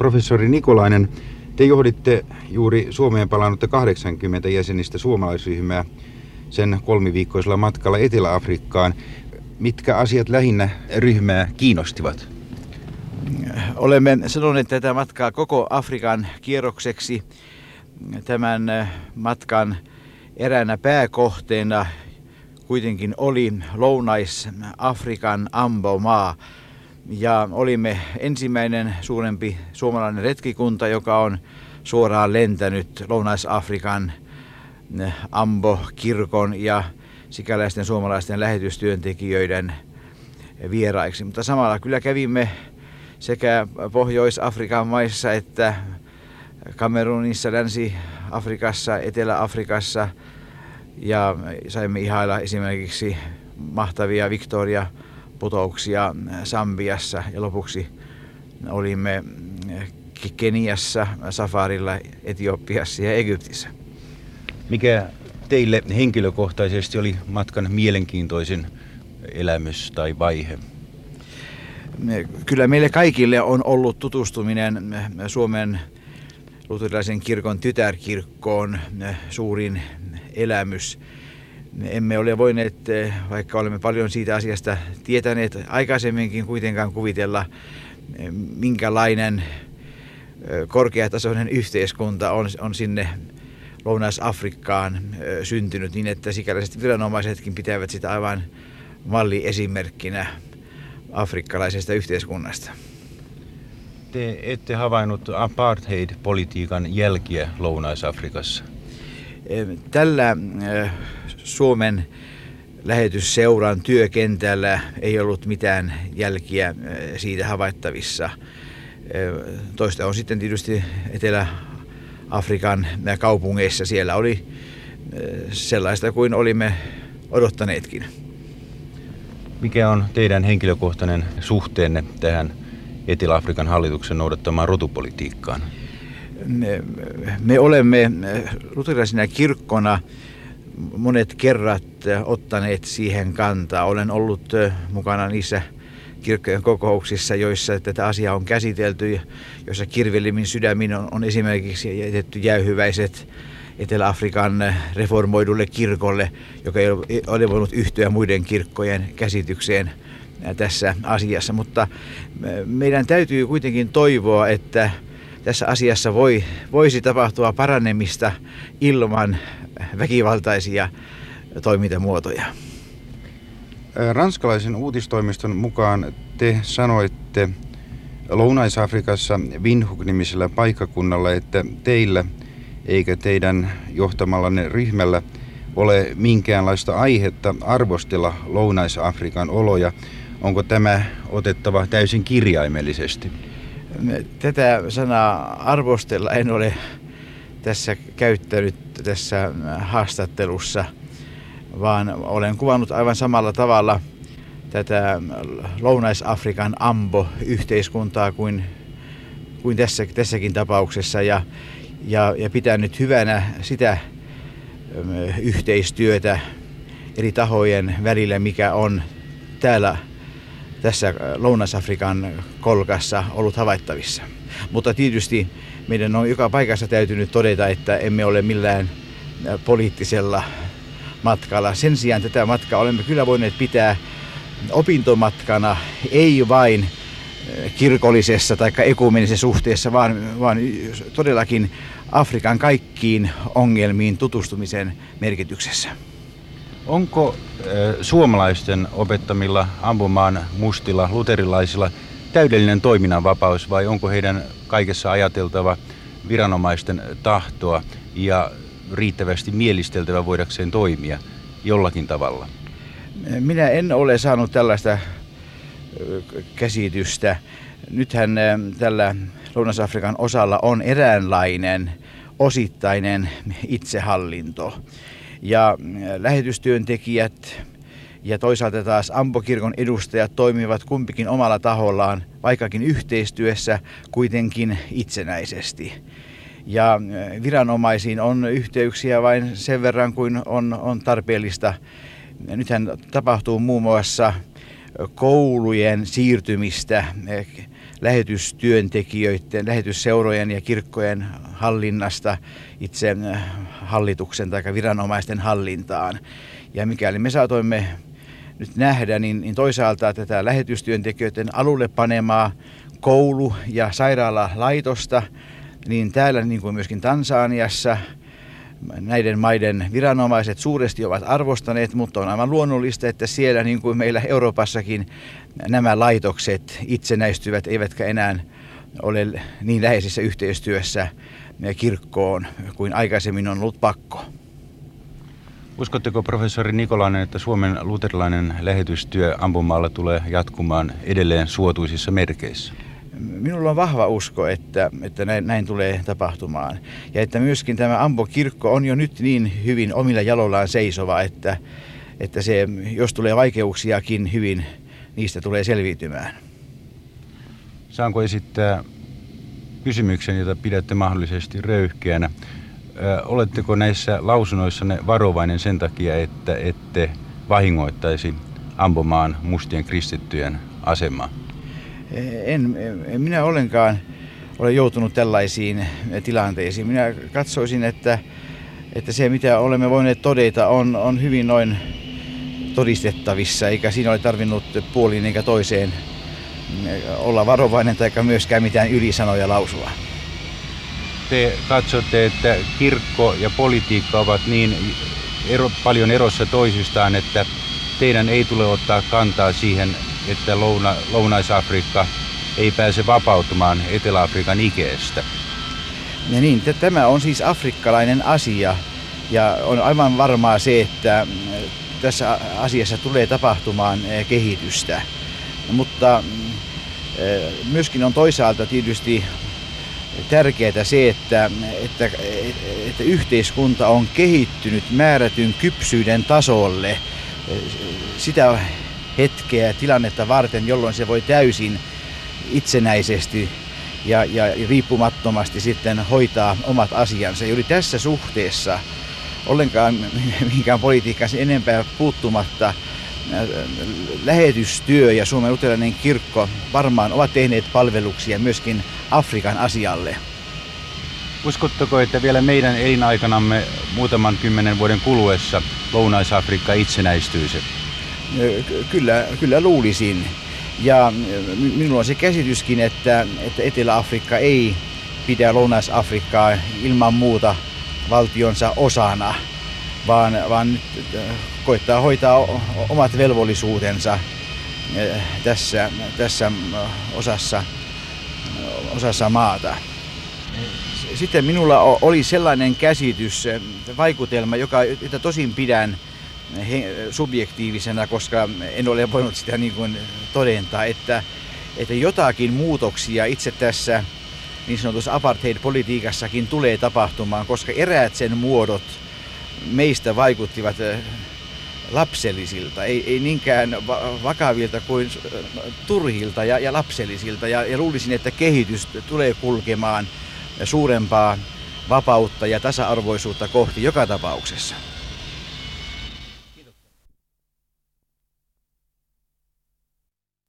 Professori Nikolainen, te johditte juuri Suomeen palannutta 80 jäsenistä suomalaisryhmää sen kolmiviikkoisella matkalla Etelä-Afrikkaan. Mitkä asiat lähinnä ryhmää kiinnostivat? Olemme sanoneet tätä matkaa koko Afrikan kierrokseksi. Tämän matkan eräänä pääkohteena kuitenkin oli Lounais-Afrikan Ambo-maa. Ja olimme ensimmäinen suurempi suomalainen retkikunta, joka on suoraan lentänyt Lounais-Afrikan Ambo-kirkon ja sikäläisten suomalaisten lähetystyöntekijöiden vieraiksi. Mutta samalla kyllä kävimme sekä Pohjois-Afrikan maissa että Kamerunissa, Länsi-Afrikassa, Etelä-Afrikassa ja saimme ihailla esimerkiksi mahtavia Victoria putouksia Sambiassa ja lopuksi olimme Keniassa, Safarilla, Etiopiassa ja Egyptissä. Mikä teille henkilökohtaisesti oli matkan mielenkiintoisin elämys tai vaihe? Kyllä meille kaikille on ollut tutustuminen Suomen luterilaisen kirkon tytärkirkkoon suurin elämys. Emme ole voineet, vaikka olemme paljon siitä asiasta tietäneet aikaisemminkin kuitenkaan kuvitella, minkälainen korkeatasoinen yhteiskunta on, on sinne Lounais-Afrikkaan syntynyt niin, että sikäläiset viranomaisetkin pitävät sitä aivan malliesimerkkinä afrikkalaisesta yhteiskunnasta. Te ette havainnut apartheid-politiikan jälkiä Lounais-Afrikassa? Tällä Suomen lähetysseuran työkentällä ei ollut mitään jälkiä siitä havaittavissa. Toista on sitten tietysti Etelä-Afrikan kaupungeissa. Siellä oli sellaista kuin olimme odottaneetkin. Mikä on teidän henkilökohtainen suhteenne tähän Etelä-Afrikan hallituksen noudattamaan rotupolitiikkaan? Me, me olemme luterilaisena kirkkona monet kerrat ottaneet siihen kantaa. Olen ollut mukana niissä kirkkojen kokouksissa, joissa tätä asiaa on käsitelty, joissa kirvelimin sydämin on, on esimerkiksi jätetty jäyhyväiset Etelä-Afrikan reformoidulle kirkolle, joka ei ole voinut yhtyä muiden kirkkojen käsitykseen tässä asiassa. Mutta meidän täytyy kuitenkin toivoa, että tässä asiassa voi, voisi tapahtua paranemista ilman väkivaltaisia toimintamuotoja. Ranskalaisen uutistoimiston mukaan te sanoitte Lounais-Afrikassa Windhoek-nimisellä paikakunnalla, että teillä eikä teidän johtamallanne ryhmällä ole minkäänlaista aihetta arvostella Lounais-Afrikan oloja. Onko tämä otettava täysin kirjaimellisesti? Tätä sanaa arvostella en ole tässä käyttänyt tässä haastattelussa, vaan olen kuvannut aivan samalla tavalla tätä Lounais-Afrikan ambo-yhteiskuntaa kuin, kuin tässä, tässäkin tapauksessa ja, ja, ja pitänyt hyvänä sitä yhteistyötä eri tahojen välillä, mikä on täällä tässä Lounais-Afrikan kolkassa ollut havaittavissa. Mutta tietysti meidän on joka paikassa täytynyt todeta, että emme ole millään poliittisella matkalla. Sen sijaan tätä matkaa olemme kyllä voineet pitää opintomatkana, ei vain kirkollisessa tai ekumenisessa suhteessa, vaan, vaan todellakin Afrikan kaikkiin ongelmiin tutustumisen merkityksessä. Onko suomalaisten opettamilla ampumaan mustilla luterilaisilla täydellinen toiminnanvapaus vai onko heidän kaikessa ajateltava viranomaisten tahtoa ja riittävästi mielisteltävä voidakseen toimia jollakin tavalla? Minä en ole saanut tällaista käsitystä. Nythän tällä Lounais-Afrikan osalla on eräänlainen osittainen itsehallinto. Ja lähetystyöntekijät ja toisaalta taas Ampokirkon edustajat toimivat kumpikin omalla tahollaan, vaikkakin yhteistyössä, kuitenkin itsenäisesti. Ja viranomaisiin on yhteyksiä vain sen verran kuin on, on tarpeellista. Nythän tapahtuu muun muassa koulujen siirtymistä lähetystyöntekijöiden, lähetysseurojen ja kirkkojen hallinnasta itse hallituksen tai viranomaisten hallintaan. Ja mikäli me saatoimme nyt nähdä, niin, niin toisaalta tätä lähetystyöntekijöiden alulle panemaa koulu- ja sairaalalaitosta, niin täällä niin kuin myöskin Tansaniassa näiden maiden viranomaiset suuresti ovat arvostaneet, mutta on aivan luonnollista, että siellä niin kuin meillä Euroopassakin nämä laitokset itsenäistyvät, eivätkä enää ole niin läheisessä yhteistyössä kirkkoon kuin aikaisemmin on ollut pakko. Uskotteko professori Nikolainen, että Suomen luterilainen lähetystyö ampumaalla tulee jatkumaan edelleen suotuisissa merkeissä? Minulla on vahva usko, että, että näin, näin tulee tapahtumaan. Ja että myöskin tämä Ambo-kirkko on jo nyt niin hyvin omilla jaloillaan seisova, että, että se, jos tulee vaikeuksiakin, hyvin niistä tulee selviytymään. Saanko esittää kysymyksen, jota pidätte mahdollisesti röyhkeänä? Oletteko näissä lausunnoissanne varovainen sen takia, että ette vahingoittaisi ampumaan mustien kristittyjen asemaa? En, en minä ollenkaan ole joutunut tällaisiin tilanteisiin. Minä katsoisin, että, että se mitä olemme voineet todeta on, on hyvin noin todistettavissa, eikä siinä ole tarvinnut puoliin eikä toiseen olla varovainen tai myöskään mitään ylisanoja lausua te katsotte, että kirkko ja politiikka ovat niin ero, paljon erossa toisistaan, että teidän ei tule ottaa kantaa siihen, että Louna, Lounais-Afrikka ei pääse vapautumaan Etelä-Afrikan ikeestä? Ja niin, tämä on siis afrikkalainen asia ja on aivan varmaa se, että tässä asiassa tulee tapahtumaan eh, kehitystä. Mutta eh, myöskin on toisaalta tietysti tärkeää se, että, että, että yhteiskunta on kehittynyt määrätyn kypsyyden tasolle sitä hetkeä tilannetta varten, jolloin se voi täysin itsenäisesti ja, ja riippumattomasti sitten hoitaa omat asiansa. Juuri tässä suhteessa ollenkaan mihinkään politiikkaan enempää puuttumatta lähetystyö ja Suomen luterilainen kirkko varmaan ovat tehneet palveluksia myöskin Afrikan asialle. Uskotteko, että vielä meidän elinaikanamme muutaman kymmenen vuoden kuluessa Lounais-Afrikka itsenäistyisi? Kyllä, kyllä luulisin. Ja minulla on se käsityskin, että, että Etelä-Afrikka ei pidä Lounais-Afrikkaa ilman muuta valtionsa osana, vaan, vaan koittaa hoitaa omat velvollisuutensa tässä, tässä osassa osassa maata. Sitten minulla oli sellainen käsitys, vaikutelma, joka, jota tosin pidän subjektiivisena, koska en ole voinut sitä niin kuin todentaa, että, että jotakin muutoksia itse tässä niin sanotussa apartheid-politiikassakin tulee tapahtumaan, koska eräät sen muodot meistä vaikuttivat lapsellisilta, ei, ei niinkään vakavilta kuin turhilta ja, ja lapsellisilta. Ja, ja luulisin, että kehitys tulee kulkemaan suurempaa vapautta ja tasa-arvoisuutta kohti joka tapauksessa.